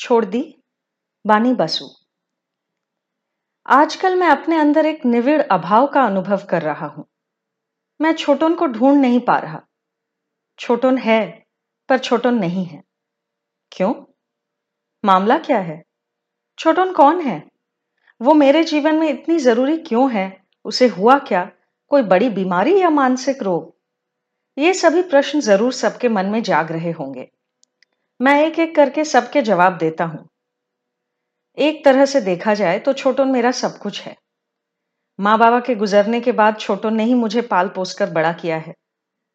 छोड़ दी, बानी बसु। आजकल मैं अपने अंदर एक निविड़ अभाव का अनुभव कर रहा हूँ। मैं छोटन को ढूंढ नहीं पा रहा। छोटन है, पर छोटन नहीं है। क्यों? मामला क्या है? छोटन कौन है? वो मेरे जीवन में इतनी ज़रूरी क्यों है? उसे हुआ क्या? कोई बड़ी बीमारी या मानसिक रोग? ये सभी प्रश्न ज़रूर सबके मन में जाग रहे होंगे। मैं एक एक करके सबके जवाब देता हूँ। एक तरह से देखा जाए तो छोटन मेरा सब कुछ है। माँ बाबा के गुजरने के बाद छोटन ने ही मुझे पाल पोस कर बड़ा किया है।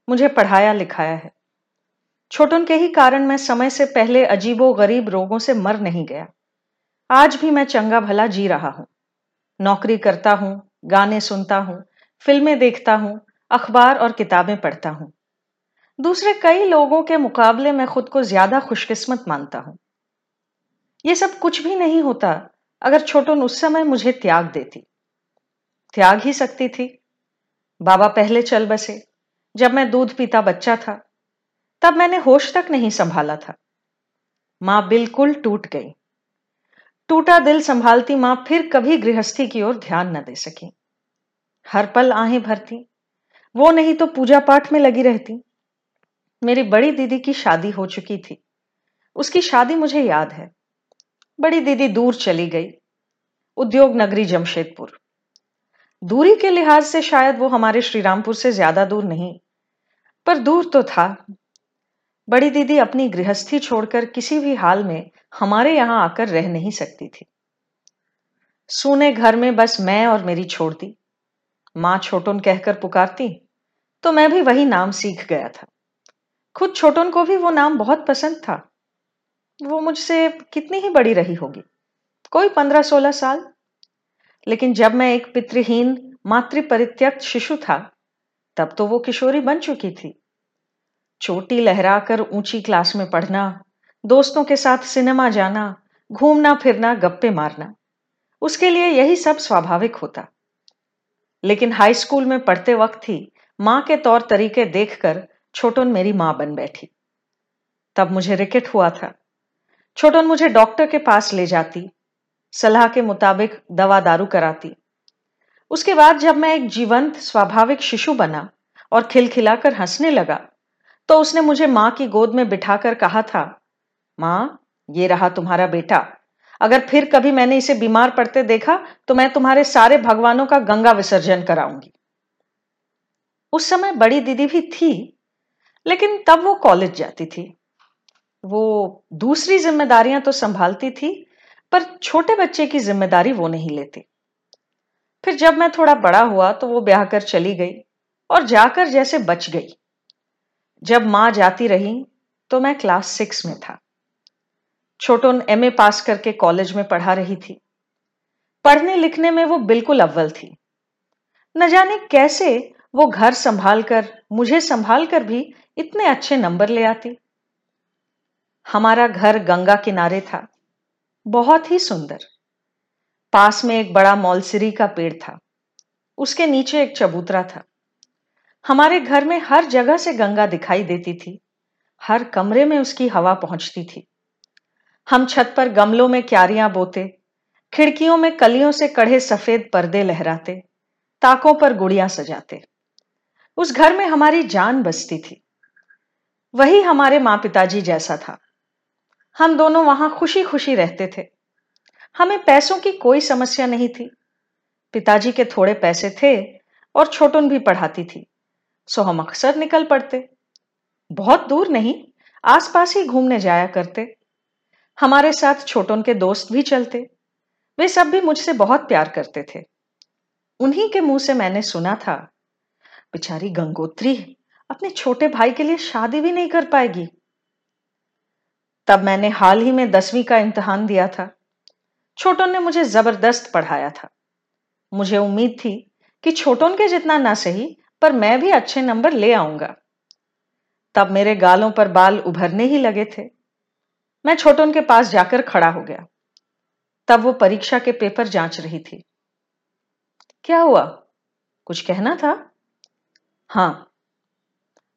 मुझे पढ़ाया, लिखाया है। छोटन के ही कारण मैं समय से पहले अजीबो गरीब रोगों से मर नहीं गया। आज भी मैं चंगा भला जी रहा हूँ। नौकरी करता हूँ, गाने सुनता हूँ, फ़िल्में देखता हूँ, अखबार और किताबें पढ़ता हूँ। दूसरे कई लोगों के मुकाबले मैं खुद को ज़्यादा खुशकिस्मत मानता हूँ। यह सब कुछ भी नहीं होता अगर छोटन उस समय मुझे त्याग देती। त्याग ही सकती थी। बाबा पहले चल बसे, जब मैं दूध पीता बच्चा था, तब मैंने होश तक नहीं संभाला था। माँ बिल्कुल टूट गई। टूटा दिल संभालती माँ फिर कभी गृहस्थी की ओर ध्यान न दे सकी। हर पल आहें भरती, वो नहीं तो पूजा पाठ में लगी रहती। मेरी बड़ी दीदी की शादी हो चुकी थी। उसकी शादी मुझे याद है। बड़ी दीदी दूर चली गई। उद्योग नगरी जमशेदपुर। दूरी के लिहाज से शायद वो हमारे श्रीरामपुर से ज़्यादा दूर नहीं, पर दूर तो था। बड़ी दीदी अपनी गृहस्थी छोड़कर किसी भी हाल में हमारे यहाँ आकर रह नहीं सकती थी। सूने घर में बस मैं और मेरी छोड़ती। माँ छोटन कहकर पुकारती तो मैं भी वही नाम सीख गया था। खुद छोटन को भी वो नाम बहुत पसंद था। वो मुझसे कितनी ही बड़ी रही होगी। कोई पंद्रह सोलह साल। लेकिन जब मैं एक पितृहीन मातृ परित्यक्त शिशु था, तब तो वो किशोरी बन चुकी थी। चोटी लहराकर ऊँची क्लास में पढ़ना, दोस्तों के साथ सिनेमा जाना, घूमना, फिरना, गप्पे मारना, उसके लिए यही सब स्वाभाविक होता। लेकिन हाई स्कूल में पढ़ते वक्त ही माँ के तौर तरीके देखकर छोटन मेरी माँ बन बैठी। तब मुझे रिकेट हुआ था। छोटन मुझे डॉक्टर के पास ले जाती, सलाह के मुताबिक दवा दारू कराती। उसके बाद जब मैं एक जीवंत, स्वाभाविक शिशु बना और खिलखिलाकर हंसने लगा तो उसने मुझे माँ की गोद में बिठाकर कहा था, माँ, ये रहा तुम्हारा बेटा। अगर फिर कभी मैंने इसे बीमार पड़ते देखा तो मैं तुम्हारे सारे भगवानों का गंगा विसर्जन कराऊँगी। उस समय बड़ी दीदी भी थी लेकिन तब वो कॉलेज जाती थी। वो दूसरी जिम्मेदारियाँ तो संभालती थी, पर छोटे बच्चे की ज़िम्मेदारी वो नहीं लेती। फिर जब मैं थोड़ा बड़ा हुआ तो वो ब्याह कर चली गई और जाकर जैसे बच गई। जब माँ जाती रही तो मैं क्लास सिक्स में था। छोटोन एमए पास करके कॉलेज में पढ़ा रही थी। पढ़ने लिखने में वो बिल्कुल अव्वल थी। न जाने कैसे वो घर संभाल कर मुझे संभाल कर भी इतने अच्छे नंबर ले आती। हमारा घर गंगा किनारे था। बहुत ही सुंदर। पास में एक बड़ा मौलसिरी का पेड़ था। उसके नीचे एक चबूतरा था। हमारे घर में हर जगह से गंगा दिखाई देती थी। हर कमरे में उसकी हवा पहुँचती थी। हम छत पर गमलों में क्यारियाँ बोते, खिड़कियों में कलियों से कढ़े सफ़ेद पर्दे लहराते, ताकों पर गुड़ियाँ सजाते। उस घर में हमारी जान बसती थी। वही हमारे माँ पिताजी जैसा था। हम दोनों वहाँ खुशी खुशी रहते थे। हमें पैसों की कोई समस्या नहीं थी। पिताजी के थोड़े पैसे थे और छोटन भी पढ़ाती थी। सो हम अक्सर निकल पड़ते। बहुत दूर नहीं, आसपास ही घूमने जाया करते। हमारे साथ छोटन के दोस्त भी चलते। वे सब भी मुझसे बहुत प्यार करते थे। उन्हीं के मुँह से मैंने सुना था बेचारी गंगोत्री अपने छोटे भाई के लिए शादी भी नहीं कर पाएगी। तब मैंने हाल ही में दसवीं का इम्तहान दिया था। छोटन ने मुझे ज़बरदस्त पढ़ाया था। मुझे उम्मीद थी कि छोटन के जितना ना सही, पर मैं भी अच्छे नंबर ले आऊँगा। तब मेरे गालों पर बाल उभरने ही लगे थे। मैं छोटन के पास जाकर खड़ा हो गया। तब वो परीक्षा के पेपर जाँच रही थी। क्या हुआ? कुछ कहना था? हाँ।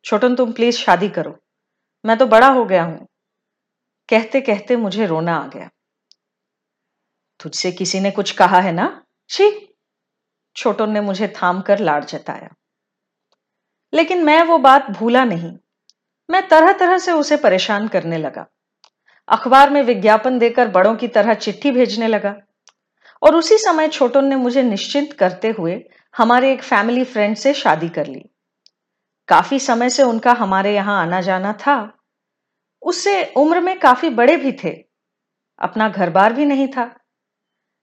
छोटन, तुम प्लीज़ शादी करो। मैं तो बड़ा हो गया हूँ। कहते कहते मुझे रोना आ गया। तुझसे किसी ने कुछ कहा है ना? छी। छोटन ने मुझे थाम कर लाड़ जताया। लेकिन मैं वो बात भूला नहीं। मैं तरह तरह से उसे परेशान करने लगा। अखबार में विज्ञापन देकर बड़ों की तरह चिट्ठी भेजने लगा। और उसी समय छोटन ने मुझे निश्चिंत करते हुए हमारे एक फैमिली फ्रेंड से शादी कर ली। काफ़ी समय से उनका हमारे यहाँ आना जाना था। उससे उम्र में काफ़ी बड़े भी थे। अपना घर बार भी नहीं था।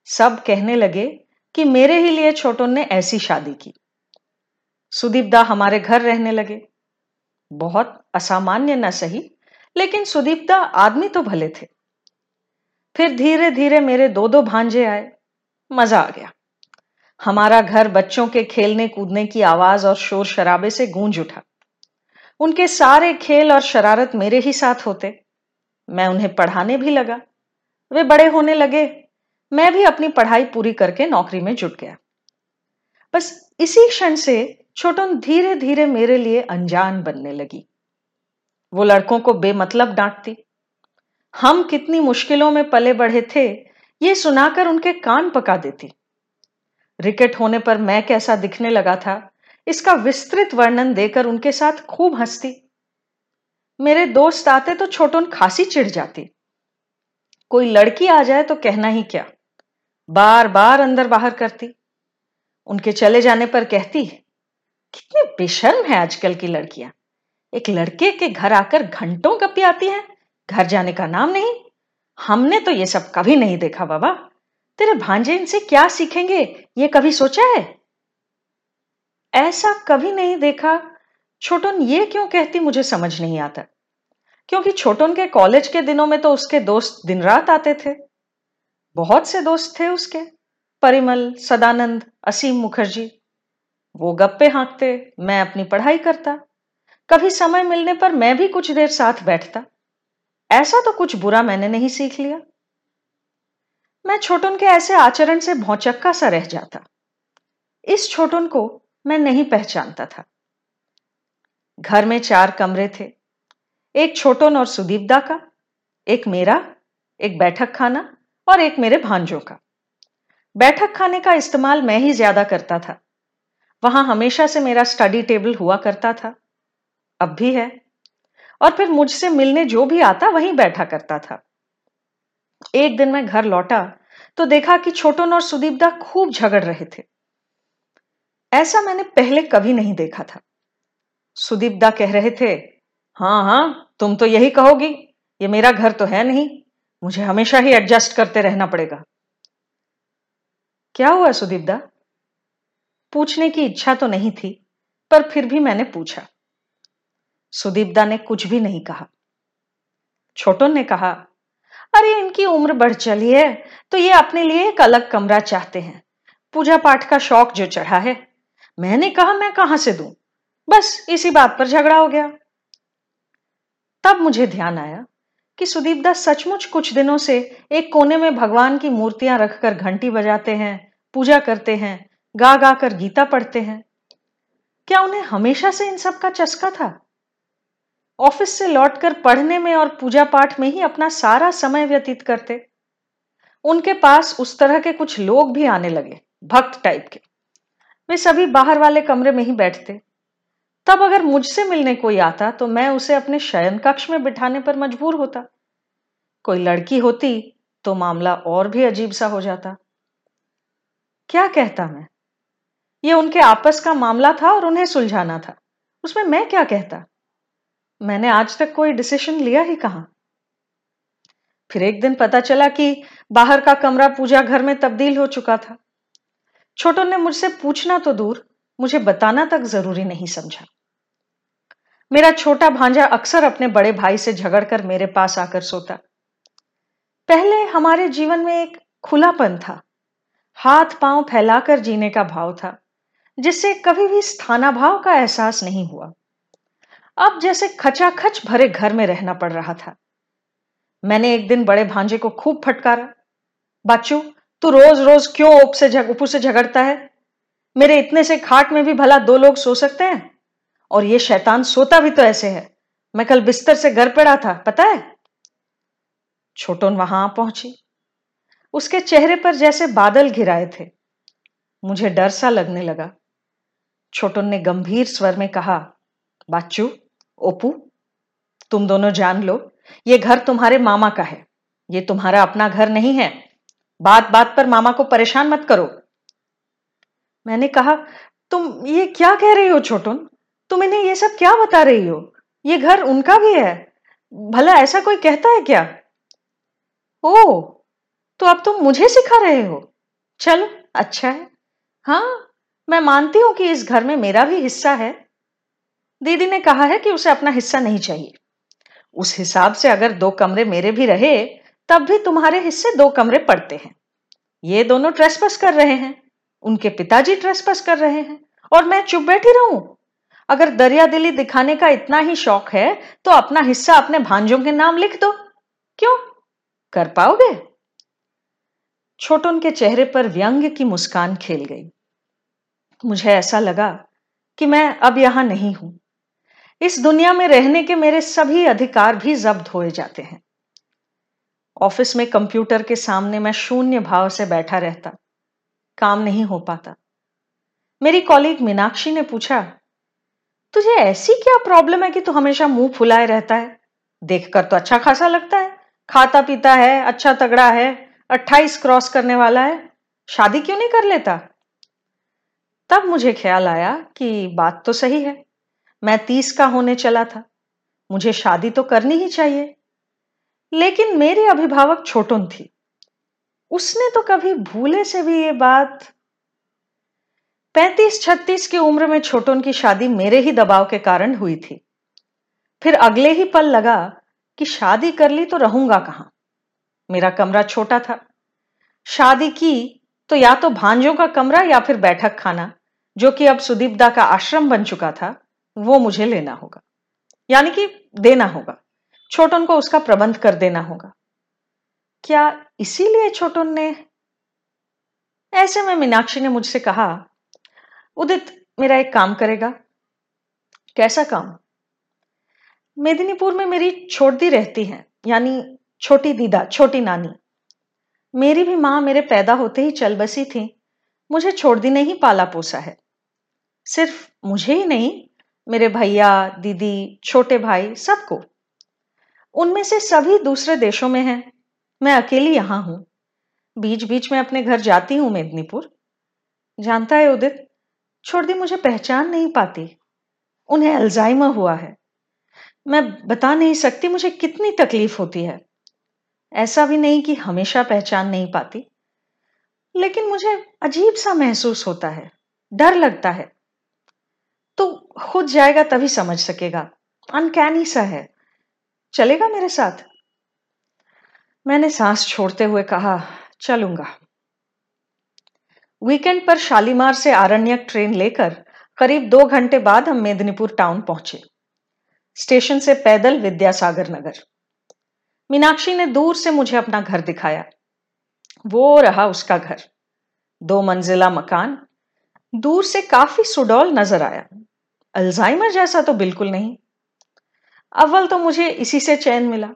सब कहने लगे कि मेरे ही लिए छोटों ने ऐसी शादी की। सुदीप दा हमारे घर रहने लगे। बहुत असामान्य न सही, लेकिन सुदीप दा आदमी तो भले थे। फिर धीरे धीरे मेरे दो दो भांजे आए। मज़ा आ गया। हमारा घर बच्चों के खेलने कूदने की आवाज़ और शोर शराबे से गूंज उठा। उनके सारे खेल और शरारत मेरे ही साथ होते। मैं उन्हें पढ़ाने भी लगा। वे बड़े होने लगे। मैं भी अपनी पढ़ाई पूरी करके नौकरी में जुट गया। बस इसी क्षण से छोटन धीरे धीरे मेरे लिए अनजान बनने लगी। वो लड़कों को बेमतलब डांटती। हम कितनी मुश्किलों में पले बढ़े थे, ये सुनाकर उनके कान पका देती। रिकेट होने पर मैं कैसा दिखने लगा था, इसका विस्तृत वर्णन देकर उनके साथ खूब हंसती। मेरे दोस्त आते तो छोटोन खासी चिढ़ जाती। कोई लड़की आ जाए तो कहना ही क्या? बार बार अंदर बाहर करती। उनके चले जाने पर कहती, कितनी बेशर्म है आजकल की लड़कियाँ। एक लड़के के घर आकर घंटों गप्पी आती हैं। घर जाने का नाम नहीं। हमने तो ये सब कभी नहीं देखा, बाबा। तेरे भांजे इनसे क्या सीखेंगे? ये कभी सोचा है? ऐसा कभी नहीं देखा। छोटन ये क्यों कहती मुझे समझ नहीं आता। क्योंकि छोटन के कॉलेज के दिनों में तो उसके दोस्त दिन रात आते थे। बहुत से दोस्त थे उसके। परिमल, सदानंद, असीम मुखर्जी। वो गप्पे हाँकते, मैं अपनी पढ़ाई करता। कभी समय मिलने पर मैं भी कुछ देर साथ बैठता। ऐसा तो कुछ बुरा मैंने नहीं सीख लिया। मैं छोटन के ऐसे आचरण से भौचक्का सा रह जाता। इस छोटन को मैं नहीं पहचानता था। घर में चार कमरे थे। एक छोटन और सुदीपदा का, एक मेरा, एक बैठक खाना और एक मेरे भांजों का। बैठक खाने का इस्तेमाल मैं ही ज़्यादा करता था। वहाँ हमेशा से मेरा स्टडी टेबल हुआ करता था। अब भी है। और फिर मुझसे मिलने जो भी आता वहीं बैठा करता था। एक दिन मैं घर लौटा तो देखा कि छोटन और सुदीपदा खूब झगड़ रहे थे। ऐसा मैंने पहले कभी नहीं देखा था। सुदीपदा कह रहे थे हाँ हाँ तुम तो यही कहोगी, ये मेरा घर तो है नहीं, मुझे हमेशा ही एडजस्ट करते रहना पड़ेगा। क्या हुआ सुदीपदा पूछने की इच्छा तो नहीं थी, पर फिर भी मैंने पूछा। सुदीपदा ने कुछ भी नहीं कहा। छोटन ने कहा अरे, इनकी उम्र बढ़ चली है तो ये अपने लिए एक अलग कमरा चाहते हैं। पूजा पाठ का शौक जो चढ़ा है। मैंने कहा, मैं कहाँ से दूँ? बस इसी बात पर झगड़ा हो गया। तब मुझे ध्यान आया कि सुदीप दास सचमुच कुछ दिनों से एक कोने में भगवान की मूर्तियाँ रखकर घंटी बजाते हैं, पूजा करते हैं गा गा कर गीता पढ़ते हैं। क्या उन्हें हमेशा से इन सब का चस्का था? ऑफ़िस से लौटकर पढ़ने में और पूजा पाठ में ही अपना सारा समय व्यतीत करते। उनके पास उस तरह के कुछ लोग भी आने लगे, भक्त टाइप के। वे सभी बाहर वाले कमरे में ही बैठते। तब अगर मुझसे मिलने कोई आता तो मैं उसे अपने शयन कक्ष में बिठाने पर मजबूर होता। कोई लड़की होती तो मामला और भी अजीब सा हो जाता। क्या कहता मैं? ये उनके आपस का मामला था और उन्हें सुलझाना था। उसमें मैं क्या कहता? मैंने आज तक कोई डिसीशन लिया ही कहा? फिर एक दिन पता चला कि बाहर का कमरा पूजा घर में तब्दील हो चुका था। छोटो ने मुझसे पूछना तो दूर, मुझे बताना तक ज़रूरी नहीं समझा। मेरा छोटा भांजा अक्सर अपने बड़े भाई से झगड़कर मेरे पास आकर सोता। पहले हमारे जीवन में एक खुलापन था। हाथ पाँव फैलाकर जीने का भाव था, जिससे कभी भी स्थानाभाव का एहसास नहीं हुआ। अब जैसे खचाखच भरे घर में रहना पड़ रहा था। मैंने एक दिन बड़े भांजे को खूब फटकारा। बच्चू, तू रोज रोज क्यों ओप से झग उपू से झगड़ता है? मेरे इतने से खाट में भी भला दो लोग सो सकते हैं? और ये शैतान सोता भी तो ऐसे है। मैं कल बिस्तर से घर पड़ा था, पता है? छोटोन वहाँ पहुँची। उसके चेहरे पर जैसे बादल घिराए थे। मुझे डर सा लगने लगा। छोटन ने गंभीर स्वर में कहा बाचू ओपू, तुम दोनों जान लो, ये घर तुम्हारे मामा का है। ये तुम्हारा अपना घर नहीं है। बात बात पर मामा को परेशान मत करो। मैंने कहा, तुम ये क्या कह रही हो छोटुन? तुम इन्हें ये सब क्या बता रही हो? ये घर उनका भी है। भला ऐसा कोई कहता है क्या? ओ तो अब तुम मुझे सिखा रहे हो। चलो अच्छा है। हाँ मैं मानती हूँ कि इस घर में मेरा भी हिस्सा है। दीदी ने कहा है कि उसे अपना हिस्सा नहीं चाहिए। उस हिसाब से अगर दो कमरे मेरे भी रहे, तब भी तुम्हारे हिस्से दो कमरे पड़ते हैं। ये दोनों ट्रेसपस कर रहे हैं। उनके पिताजी ट्रेसपस कर रहे हैं। और मैं चुप बैठी रहूँ? अगर दरिया दिली दिखाने का इतना ही शौक है तो अपना हिस्सा अपने भांजों के नाम लिख दो। क्यों? कर पाओगे? छोटन के चेहरे पर व्यंग की मुस्कान खेल गई। मुझे ऐसा लगा कि मैं अब यहाँ नहीं हूँ। इस दुनिया में रहने के मेरे सभी अधिकार भी जब्त हो जाते हैं। ऑफ़िस में कंप्यूटर के सामने मैं शून्य भाव से बैठा रहता, काम नहीं हो पाता। मेरी कॉलीग मीनाक्षी ने पूछा, तुझे ऐसी क्या प्रॉब्लम है कि तू हमेशा मुँह फुलाए रहता है? देखकर तो अच्छा खासा लगता है। खाता पीता है अच्छा तगड़ा है, अट्ठाईस क्रॉस करने वाला है। शादी क्यों नहीं कर लेता? तब मुझे ख्याल आया कि बात तो सही है। मैं तीस का होने चला था। मुझे शादी तो करनी ही चाहिए। लेकिन मेरी अभिभावक छोटन थी। उसने तो कभी भूले से भी ये बात पैंतीस छत्तीस की उम्र में छोटन की शादी मेरे ही दबाव के कारण हुई थी। फिर अगले ही पल लगा कि शादी कर ली तो रहूँगा कहाँ? मेरा कमरा छोटा था। शादी की तो या तो भांजों का कमरा या फिर बैठक खाना, जो कि अब सुदीपदा का आश्रम बन चुका था। वो मुझे लेना होगा। यानी कि देना होगा। छोटन को उसका प्रबंध कर देना होगा। क्या इसीलिए छोटन ने? ऐसे में मीनाक्षी ने मुझसे कहा, उदित मेरा एक काम करेगा। कैसा काम? मेदिनीपुर में मेरी छोटी रहती हैं, यानी छोटी दीदा, छोटी नानी। मेरी भी माँ मेरे पैदा होते ही चल बसी थी। मुझे छोड़ दी नहीं, पाला पोसा है। सिर्फ़ मुझे ही नहीं मेरे भैया, दीदी, छोटे भाई सबको। उनमें से सभी दूसरे देशों में हैं। मैं अकेली यहाँ हूँ। बीच बीच में अपने घर जाती हूँ मेदनीपुर। जानता है उदित, छोड़ दी, मुझे पहचान नहीं पाती। उन्हें अल्जाइमर हुआ है। मैं बता नहीं सकती मुझे कितनी तकलीफ़ होती है। ऐसा भी नहीं कि हमेशा पहचान नहीं पाती। लेकिन मुझे अजीब सा महसूस होता है। डर लगता है। तो खुद जाएगा तभी समझ सकेगा। अनकैनी सा है। चलेगा मेरे साथ? मैंने सांस छोड़ते हुए कहा, चलूँगा। वीकेंड पर शालीमार से आरण्यक ट्रेन लेकर करीब दो घंटे बाद हम मेदिनीपुर टाउन पहुँचे। स्टेशन से पैदल विद्यासागर नगर। मीनाक्षी ने दूर से मुझे अपना घर दिखाया। वो रहा उसका घर। दो मंजिला मकान। दूर से काफ़ी सुडौल नज़र आया। अल्जाइमर जैसा तो बिल्कुल नहीं। अव्वल तो मुझे इसी से चैन मिला।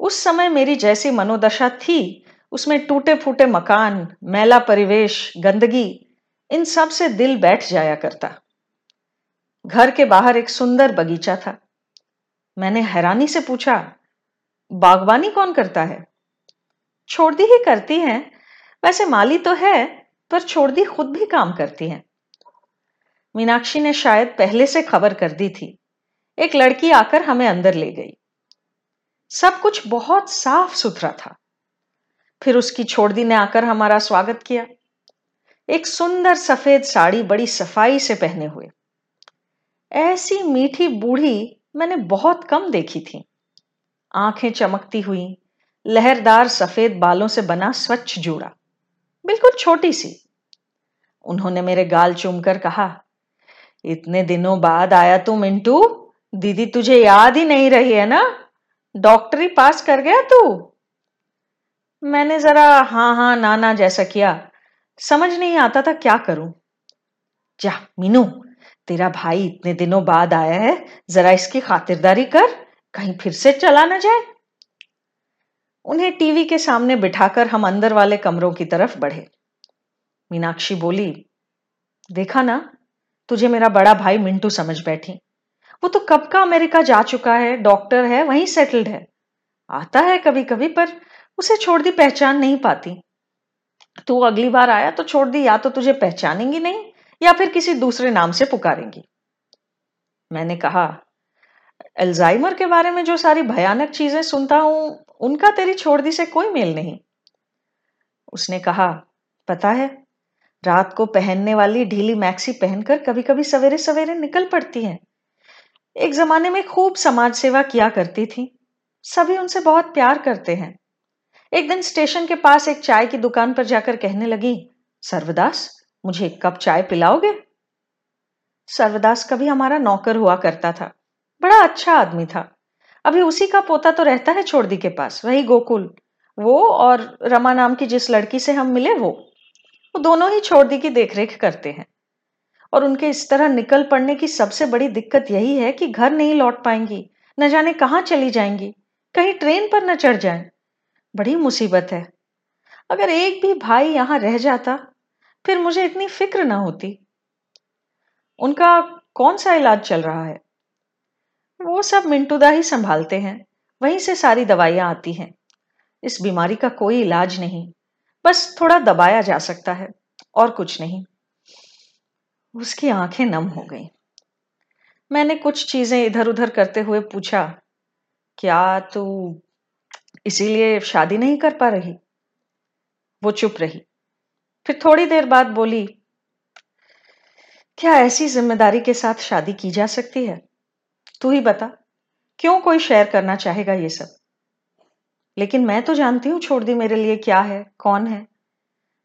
उस समय मेरी जैसी मनोदशा थी, उसमें टूटे फूटे मकान, मैला परिवेश, गंदगी, इन सबसे दिल बैठ जाया करता। घर के बाहर एक सुंदर बगीचा था। मैंने हैरानी से पूछा, बागवानी कौन करता है? छोड़ दी ही करती हैं। वैसे माली तो है, पर छोड़ दी खुद भी काम करती हैं। मीनाक्षी ने शायद पहले से खबर कर दी थी। एक लड़की आकर हमें अंदर ले गई। सब कुछ बहुत साफ़ सुथरा था। फिर उसकी छोड़दी ने आकर हमारा स्वागत किया। एक सुंदर सफ़ेद साड़ी बड़ी सफ़ाई से पहने हुए। ऐसी मीठी बूढ़ी मैंने बहुत कम देखी थी। आँखें चमकती हुई, लहरदार सफ़ेद बालों से बना स्वच्छ जूड़ा। बिल्कुल छोटी सी। उन्होंने मेरे गाल चूमकर कहा इतने दिनों बाद आया तू मिंटू। दीदी तुझे याद ही नहीं रही है ना? डॉक्टरी पास कर गया तू? मैंने जरा हाँ हाँ ना ना जैसा किया। समझ नहीं आता था क्या करूँ। जा, मीनू, तेरा भाई इतने दिनों बाद आया है, जरा इसकी खातिरदारी कर, कहीं फिर से चला ना जाए। उन्हें टीवी के सामने बिठाकर हम अंदर वाले कमरों की तरफ़ बढ़े। मीनाक्षी बोली, देखा ना तुझे मेरा बड़ा भाई मिंटू समझ बैठी। वो तो कब का अमेरिका जा चुका है, डॉक्टर है, वहीं सेटल्ड है। आता है कभी कभी पर उसे छोड़ दी पहचान नहीं पाती। तू अगली बार आया तो छोड़ दी, या तो तुझे पहचानेंगी नहीं, या फिर किसी दूसरे नाम से पुकारेंगी। मैंने कहा एल्जाइमर के बारे में जो सारी भयानक चीज़ें सुनता हूँ, उनका तेरी छोड़ दी से कोई मेल नहीं। उसने कहा, पता है रात को पहनने वाली ढीली मैक्सी पहनकर कभी कभी सवेरे सवेरे निकल पड़ती हैं। एक जमाने में खूब समाज सेवा किया करती थी। सभी उनसे बहुत प्यार करते हैं। एक दिन स्टेशन के पास एक चाय की दुकान पर जाकर कहने लगी, सर्वदास, मुझे एक कप चाय पिलाओगे? सर्वदास कभी हमारा नौकर हुआ करता था। बड़ा अच्छा आदमी था। अभी उसी का पोता तो रहता है छोड़दी के पास, वही गोकुल। वो और रमा नाम की जिस लड़की से हम मिले, वो। वो दोनों ही छोड़दी की देखरेख करते हैं। और उनके इस तरह निकल पड़ने की सबसे बड़ी दिक्कत यही है कि घर नहीं लौट पाएँगी, न जाने कहाँ चली जाएँगी, कहीं ट्रेन पर न चढ़ जाए। बड़ी मुसीबत है। अगर एक भी भाई यहाँ रह जाता, फिर मुझे इतनी फ़िक्र ना होती। उनका कौन सा इलाज चल रहा है? वो सब मिंटूदा ही संभालते हैं। वहीं से सारी दवाइयाँ आती हैं। इस बीमारी का कोई इलाज नहीं। बस थोड़ा दबाया जा सकता है, और कुछ नहीं। उसकी आँखें नम हो गई। मैंने कुछ चीज़ें इधर उधर करते हुए पूछा, क्या तू इसीलिए शादी नहीं कर पा रही? वो चुप रही। फिर थोड़ी देर बाद बोली, क्या ऐसी ज़िम्मेदारी के साथ शादी की जा सकती है? तू ही बता, क्यों कोई शेयर करना चाहेगा ये सब? लेकिन मैं तो जानती हूँ, छोड़ दी मेरे लिए क्या है, कौन है।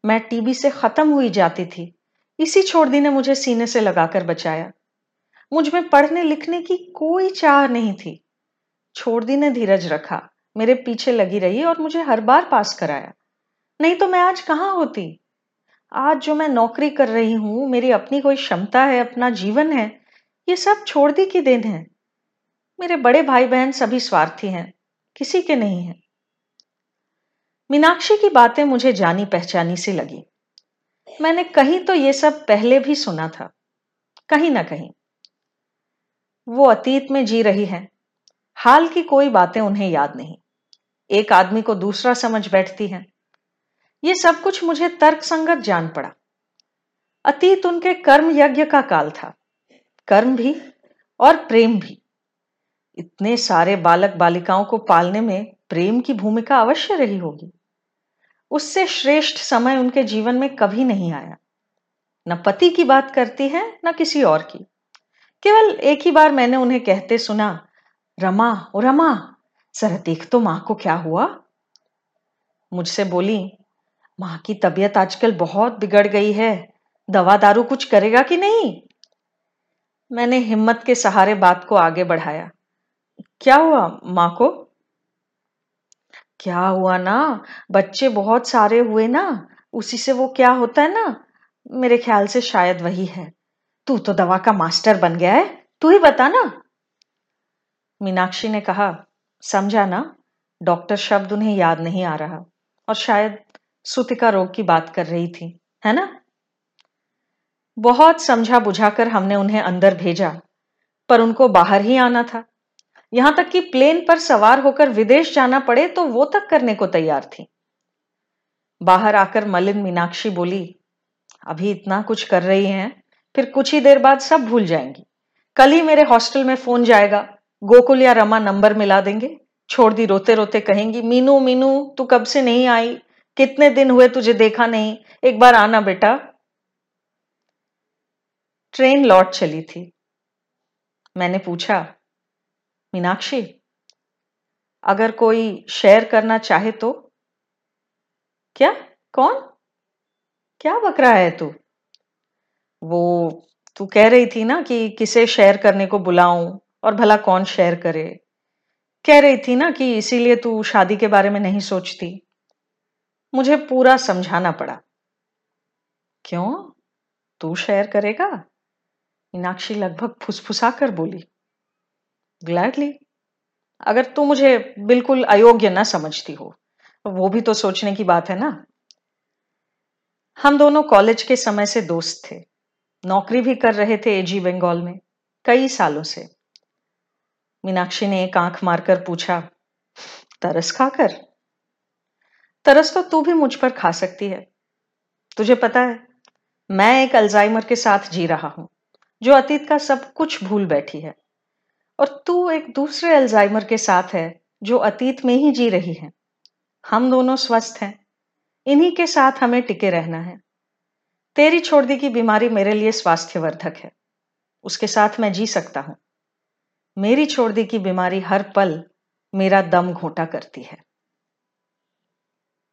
मैं टीबी से खत्म हुई जाती थी। इसी छोड़ दी ने मुझे सीने से लगाकर बचाया। मुझमें पढ़ने लिखने की कोई चाह नहीं थी। छोड़ दी ने धीरज रखा, मेरे पीछे लगी रही और मुझे हर बार पास कराया। नहीं तो मैं आज कहाँ होती? आज जो मैं नौकरी कर रही हूँ, मेरी अपनी कोई क्षमता है, अपना जीवन है, ये सब छोड़ दी की देन है। मेरे बड़े भाई बहन सभी स्वार्थी हैं, किसी के नहीं है। मीनाक्षी की बातें मुझे जानी पहचानी सी लगी। मैंने कहीं तो ये सब पहले भी सुना था। कहीं ना कहीं। वो अतीत में जी रही है। हाल की कोई बातें उन्हें याद नहीं। एक आदमी को दूसरा समझ बैठती है। ये सब कुछ मुझे तर्क संगत जान पड़ा। अतीत उनके कर्म यज्ञ का काल था। कर्म भी और प्रेम भी। इतने सारे बालक बालिकाओं को पालने में प्रेम की भूमिका अवश्य रही होगी। उससे श्रेष्ठ समय उनके जीवन में कभी नहीं आया। न पति की बात करती है, न किसी और की। केवल एक ही बार मैंने उन्हें कहते सुना, रमा, ओ रमा, जरा देख तो माँ को क्या हुआ? मुझसे बोली, माँ की तबीयत आजकल बहुत बिगड़ गई है, दवा दारू कुछ करेगा कि नहीं? मैंने हिम्मत के सहारे बात को आगे बढ़ाया। क्या हुआ माँ को? क्या हुआ ना? बच्चे बहुत सारे हुए ना? उसी से वो क्या होता है ना? मेरे ख्याल से शायद वही है। तू तो दवा का मास्टर बन गया है। तू ही बता ना। मीनाक्षी ने कहा, समझा ना, डॉक्टर शब्द उन्हें याद नहीं आ रहा और शायद सुतिका रोग की बात कर रही थी, है ना? बहुत समझा बुझाकर हमने उन्हें अंदर भेजा, पर उनको बाहर ही आना था। यहाँ तक कि प्लेन पर सवार होकर विदेश जाना पड़े तो वो तक करने को तैयार थी। बाहर आकर मलिन मीनाक्षी बोली, अभी इतना कुछ कर रही हैं, फिर कुछ ही देर बाद सब भूल जाएँगी। कल ही मेरे हॉस्टल में फ़ोन जाएगा। गोकुल या रमा नंबर मिला देंगे। छोड़ दी रोते रोते कहेंगी, मीनू मीनू, तू कब से नहीं आई? कितने दिन हुए तुझे देखा नहीं? एक बार आना बेटा। ट्रेन लौट चली थी। मैंने पूछा मीनाक्षी, अगर कोई शेयर करना चाहे तो? क्या? कौन? क्या बक रहा है तू? वो, तू कह रही थी ना कि किसे शेयर करने को बुलाऊं और भला कौन शेयर करे? कह रही थी ना कि इसीलिए तू शादी के बारे में नहीं सोचती। मुझे पूरा समझाना पड़ा। क्यों? तू शेयर करेगा? मीनाक्षी लगभग फुसफुसा कर बोली। ग्लैडली अगर तू मुझे बिल्कुल अयोग्य ना समझती हो वो भी तो सोचने की बात है ना? हम दोनों कॉलेज के समय से दोस्त थे। नौकरी भी कर रहे थे एजी बंगाल में, कई सालों से। मीनाक्षी ने एक आँख मारकर पूछा, तरस खाकर? तरस तो तू भी मुझ पर खा सकती है। तुझे पता है, मैं एक अल्जाइमर के साथ जी रहा हूँ, जो अतीत का सब कुछ भूल बैठी है। और तू एक दूसरे अल्जाइमर के साथ है, जो अतीत में ही जी रही है। हम दोनों स्वस्थ हैं। इन्हीं के साथ हमें टिके रहना है। तेरी छोड़ दी की बीमारी मेरे लिए स्वास्थ्यवर्धक है। उसके साथ मैं जी सकता हूँ। मेरी छोड़ दी की बीमारी हर पल मेरा दम घोटा करती है।